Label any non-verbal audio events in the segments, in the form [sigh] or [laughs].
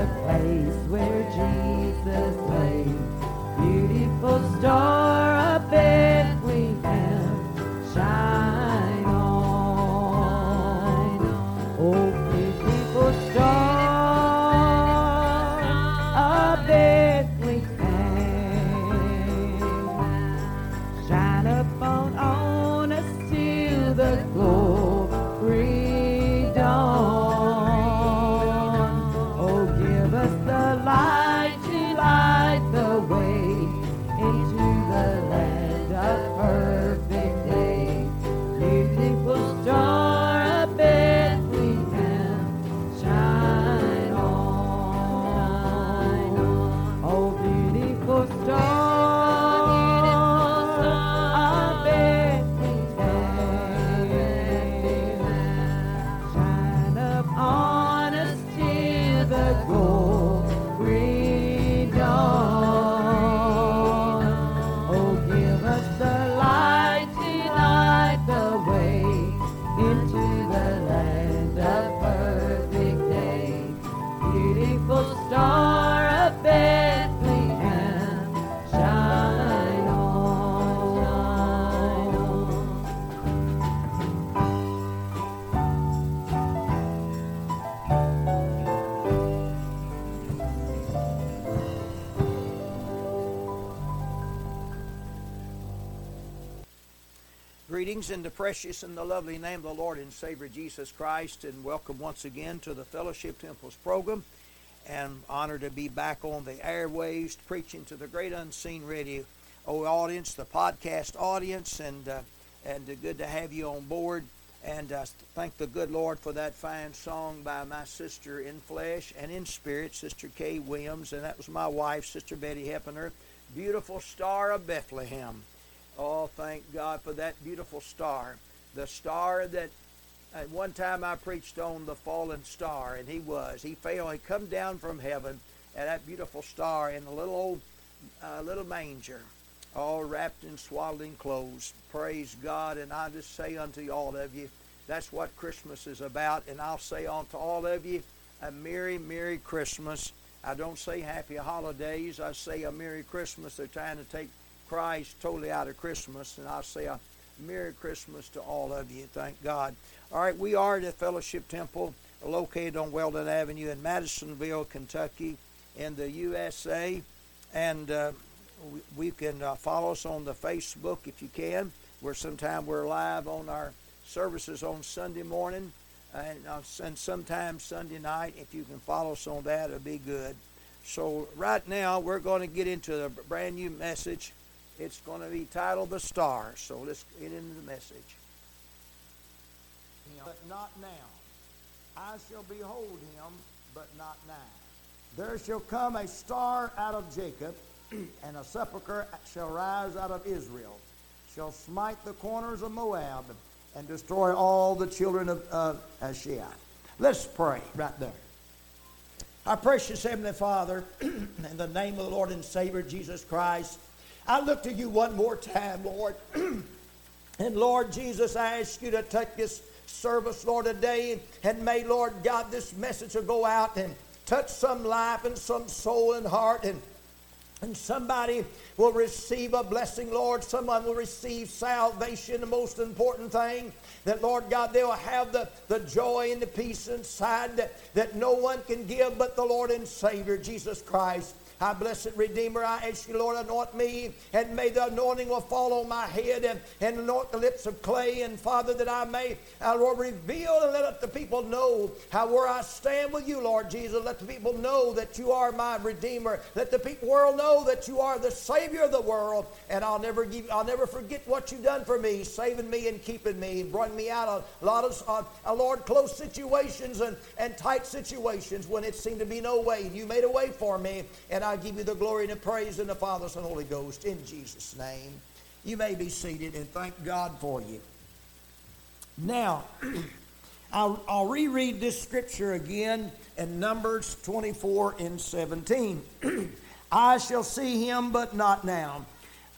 the place where Jesus lay. Beautiful star Greetings in the precious and the lovely name of the Lord and Savior Jesus Christ, and welcome once again to the Fellowship Temples program. And honored to be back on the airwaves preaching to the great unseen radio audience, the podcast audience, and uh, and uh, good to have you on board. And uh, thank the good Lord for that fine song by my sister in flesh and in spirit, Sister Kay Williams, and that was my wife, Sister Betty Heppener. Beautiful Star of Bethlehem. Oh, thank God for that beautiful star. The star that at one time I preached on the fallen star, and he was. He fell. He come down from heaven, and that beautiful star in a little old uh, little manger, all wrapped in swaddling clothes. Praise God! And I just say unto all of you, that's what Christmas is about. And I'll say unto all of you, a merry, merry Christmas. I don't say happy holidays. I say a merry Christmas. They're trying to take Christ totally out of Christmas, and I'll say a Merry Christmas to all of you. Thank God. All right, we are at the Fellowship Temple located on Weldon Avenue in Madisonville, Kentucky, in the USA. And uh, we, we can uh, follow us on the Facebook if you can. Where sometime we're live on our services on Sunday morning and, uh, and sometimes Sunday night. If you can follow us on that, it'll be good. So right now we're going to get into the brand new message. It's going to be titled The Star. So let's get into the message. But not now. I shall behold him, but not now. There shall come a star out of Jacob, [clears throat] and a sepulchre shall rise out of Israel, shall smite the corners of Moab, and destroy all the children of uh, Ashiah. Let's pray right there. Our precious Heavenly Father, [clears throat] in the name of the Lord and Savior Jesus Christ, I look to you one more time, Lord. [clears throat] and Lord Jesus, I ask you to take this service, Lord, today, and may, Lord God, this message will go out and touch some life and some soul and heart and and somebody will receive a blessing, Lord. Someone will receive salvation, the most important thing. That, Lord God, they will have the, the joy and the peace inside that, that no one can give but the Lord and Savior, Jesus Christ. Our blessed Redeemer, I ask you, Lord, anoint me, and may the anointing will fall on my head and, and anoint the lips of clay. And Father, that I may, uh, Lord, reveal and let the people know how where I stand with you, Lord Jesus. Let the people know that you are my Redeemer. Let the people world know that you are the Savior of the world. And I'll never give, I'll never forget what you've done for me, saving me and keeping me, and brought me out of a lot of, uh, Lord, close situations and, and tight situations when it seemed to be no way. You made a way for me, and I give you the glory and the praise in the Father, Son, and Holy Ghost in Jesus' name. You may be seated and thank God for you. Now, [clears throat] I'll, I'll reread this scripture again in Numbers 24 and 17. [clears throat] I shall see him, but not now.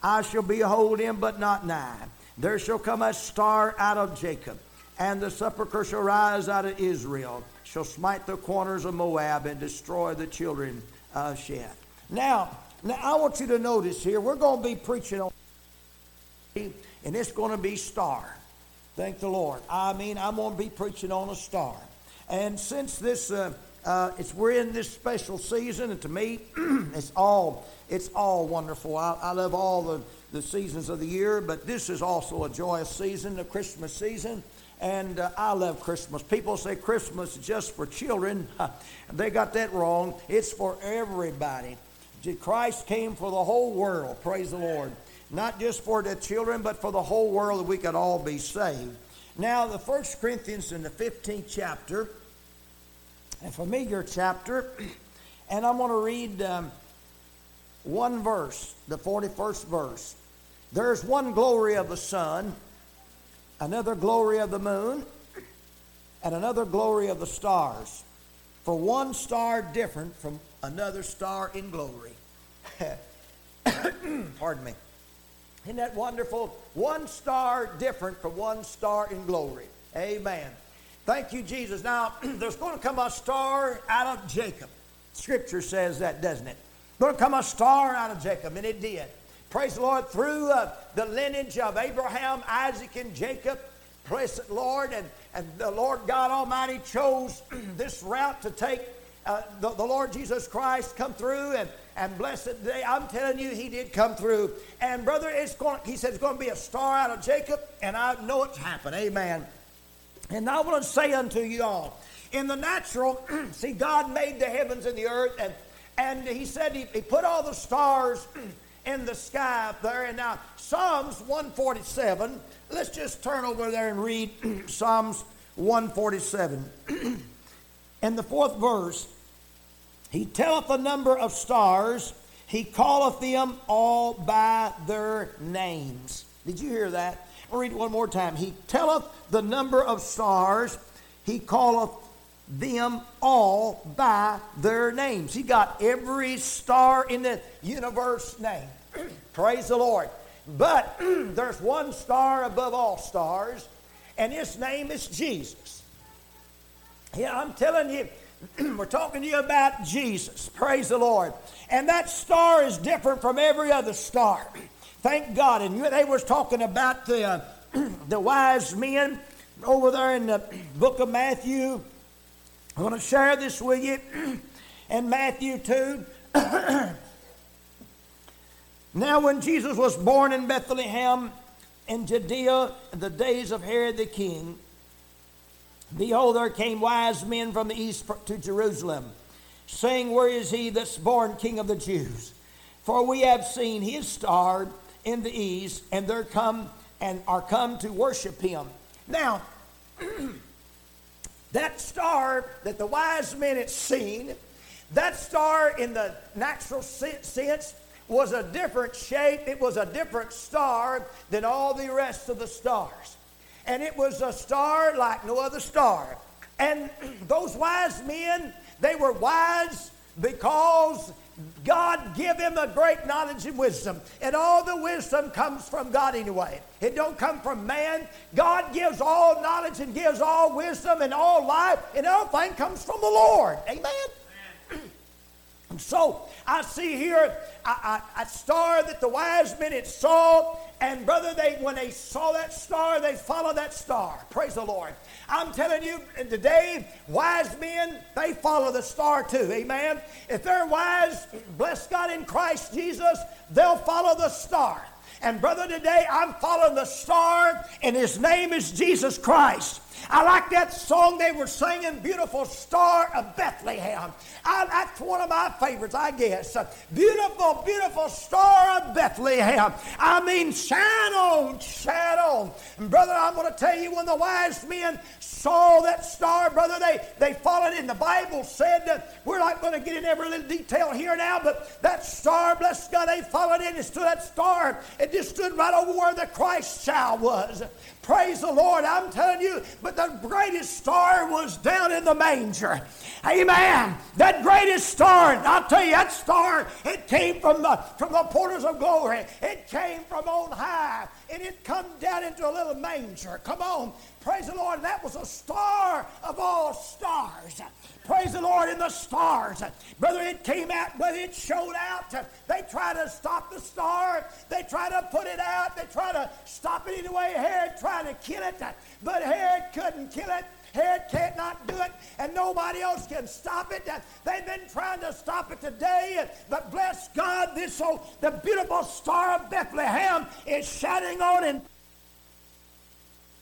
I shall behold him, but not nigh. There shall come a star out of Jacob, and the sepulchre shall rise out of Israel, shall smite the corners of Moab, and destroy the children of Sheth. Now, now I want you to notice here, we're going to be preaching on, and it's going to be star. Thank the Lord. I mean, I'm going to be preaching on a star. And since this, uh, uh, it's we're in this special season, and to me, [clears throat] it's all it's all wonderful. I, I love all the, the seasons of the year, but this is also a joyous season, the Christmas season. And uh, I love Christmas. People say Christmas is just for children. [laughs] they got that wrong. It's for everybody. Christ came for the whole world. Praise the Lord. Not just for the children, but for the whole world that we could all be saved. Now, the First Corinthians in the 15th chapter, a familiar chapter, [clears throat] and I'm going to read um, one verse, the 41st verse. There's one glory of the sun, another glory of the moon, and another glory of the stars. For one star different from another star in glory. [coughs] Pardon me. Isn't that wonderful? One star different from one star in glory. Amen. Thank you, Jesus. Now, [clears throat] there's going to come a star out of Jacob. Scripture says that, doesn't it? Going to come a star out of Jacob, and it did. Praise the Lord. Through uh, the lineage of Abraham, Isaac, and Jacob, the Lord, and, and the Lord God Almighty chose [clears throat] this route to take uh, the, the, Lord Jesus Christ come through and, and bless it today. I'm telling you, He did come through. And brother, it's going, He said it's going to be a star out of Jacob, and I know it's happened. Amen. And I want to say unto you all, in the natural, [clears throat] see, God made the heavens and the earth, and, and He said he, he put all the stars [clears throat] in the sky up there. And now, Psalms 147, let's just turn over there and read [clears throat] Psalms 147. in [clears throat] the fourth verse, He telleth the number of stars, He calleth them all by their names. Did you hear that? I'll read it one more time. He telleth the number of stars, he calleth them all by their names. He got every star in the universe name. [clears throat] Praise the Lord. But [clears throat] there's one star above all stars, and his name is Jesus. Yeah, I'm telling you, [clears throat] we're talking to you about Jesus. Praise the Lord. And that star is different from every other star. Thank God. And they was talking about the, uh, the wise men over there in the book of Matthew. I want to share this with you. In Matthew 2. [clears throat] now, when Jesus was born in Bethlehem in Judea in the days of Herod the king, behold, there came wise men from the east to Jerusalem, saying, Where is he that's born king of the Jews? For we have seen his star in the east, and they're come and are come to worship him. Now, [clears throat] that star that the wise men had seen, that star in the natural sense was a different shape. It was a different star than all the rest of the stars. And it was a star like no other star. And [clears throat] those wise men, they were wise because God give him a great knowledge and wisdom. And all the wisdom comes from God anyway. It don't come from man. God gives all knowledge and gives all wisdom and all life, and everything comes from the Lord. Amen. And so I see here a, a, a, star that the wise men had saw, and brother, they when they saw that star, they followed that star. Praise the Lord. I'm telling you today, wise men, they follow the star too. Amen. If they're wise, bless God in Christ Jesus, they'll follow the star. And brother, today I'm following the star, and his name is Jesus Christ. I like that song they were singing, Beautiful Star of Bethlehem. I, that's one of my favorites, I guess. Beautiful, beautiful Star of Bethlehem. I mean, shine on, shine on. And brother, I'm going to tell you, when the wise men saw that star, brother, they, they followed in. The Bible said that we're not going to get in every little detail here now, but that star, bless God, they followed in and stood that star. It just stood right over where the Christ child was. Praise the Lord. I'm telling you, but The greatest star was down in the manger. Amen. That greatest star, I'll tell you, that star, it came from the from the portals of glory. It came from on high. And it come down into a little manger. Come on. Praise the Lord. That was a star of all stars. Praise the Lord in the stars. Brother, it came out, but it showed out. They tried to stop the star. They tried to put it out. They tried to stop it anyway. Herod tried to kill it, but Herod couldn't kill it. Herod can't not do it, and nobody else can stop it. They've been trying to stop it today, but bless God, this so the beautiful star of Bethlehem is shining on in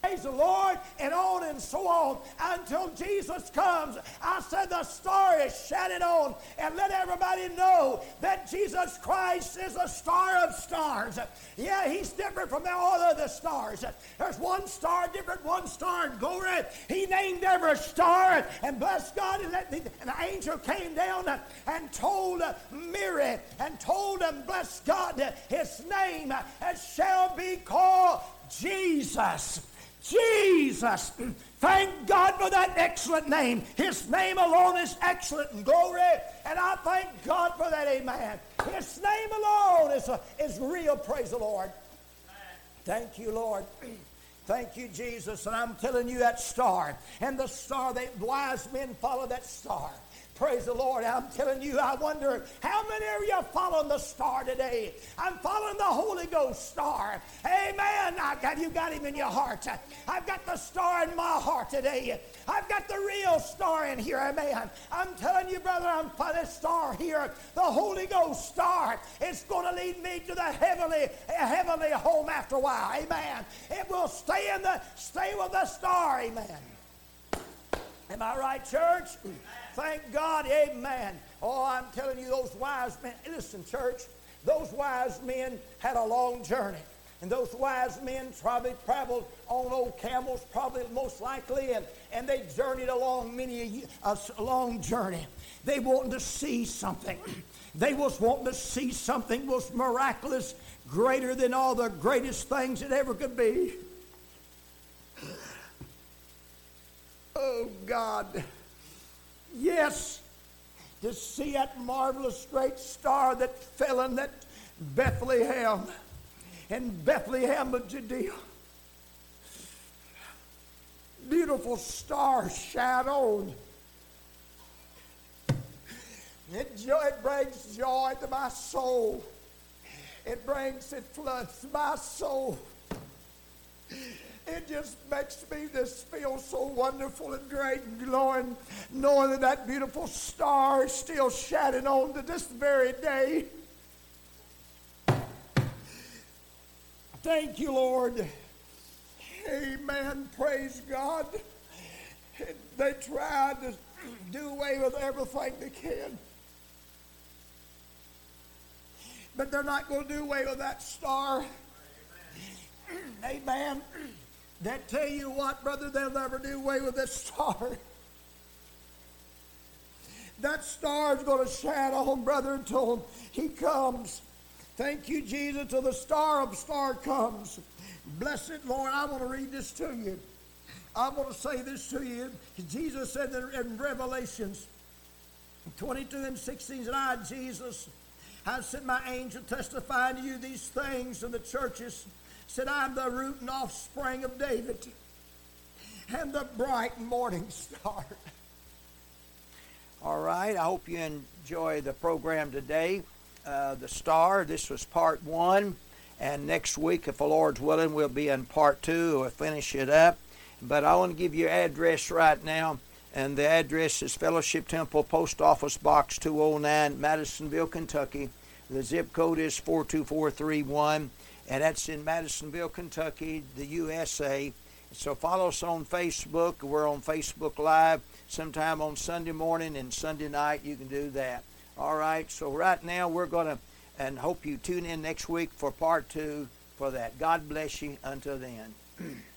praise the Lord, and on and so on until Jesus comes. I said the star is shining on, and let everybody know that Jesus Christ is a star of stars. Yeah, he's different from all other stars. There's one star different, one star in glory. He named every star, and bless God, and, and the angel came down and told Mary, and told him, bless God, his name shall be called Jesus. Jesus. Thank God for that excellent name. His name alone is excellent and glory. And I thank God for that, amen. His name alone is, a, is real, praise the Lord. Thank you, Lord. Thank you, Jesus. And I'm telling you that star. And the star, the wise men follow that star. Praise the Lord. I'm telling you, I wonder how many of you are following the star today? I'm following the Holy Ghost star. Amen. I got you got him in your heart. I've got the star in my heart today. I've got the real star in here. Amen. I'm telling you, brother, I'm for this star here. The Holy Ghost star. It's going to lead me to the heavenly, heavenly home after a while. Amen. It will stay in the stay with the star. Amen. Am I right, church? Thank God, amen. Oh, I'm telling you, those wise men, listen, church, those wise men had a long journey. And those wise men probably traveled on old camels, probably most likely, and, and they journeyed along many a, a long journey. They wanted to see something. They was wanting to see something was miraculous, greater than all the greatest things that ever could be. Oh God. Yes, to see that marvelous great star that fell in that Bethlehem, in Bethlehem of Judea. Beautiful star shadowed. It, it brings joy to my soul. It brings, it floods my soul. It just makes me just feel so wonderful and great and glowing, knowing that that beautiful star is still shining on to this very day. Thank you, Lord. Amen. Praise God. They tried to do away with everything they can. But they're not going to do away with that star. Amen. Amen. That tell you what, brother, they'll never do away with this star. That star is going to shine on, brother, until he comes. Thank you, Jesus, till the star of star comes. Blessed Lord, I want to read this to you. I want to say this to you. Jesus said in Revelations 22 and 16, that I, Jesus, have sent my angel testifying to you these things in the churches said, I'm the root and offspring of David and the bright morning star. All right, I hope you enjoy the program today. Uh, the Star, this was part one. And next week, if the Lord's willing, we'll be in part two. We'll finish it up. But I want to give you address right now. And the address is Fellowship Temple, Post Office Box 209, Madisonville, Kentucky. The zip code is 42431 and that's in Madisonville, Kentucky, the USA. So follow us on Facebook. We're on Facebook Live sometime on Sunday morning and Sunday night. You can do that. All right. So right now we're to, and hope you tune in next week for part two for that. God bless you until then. [clears throat]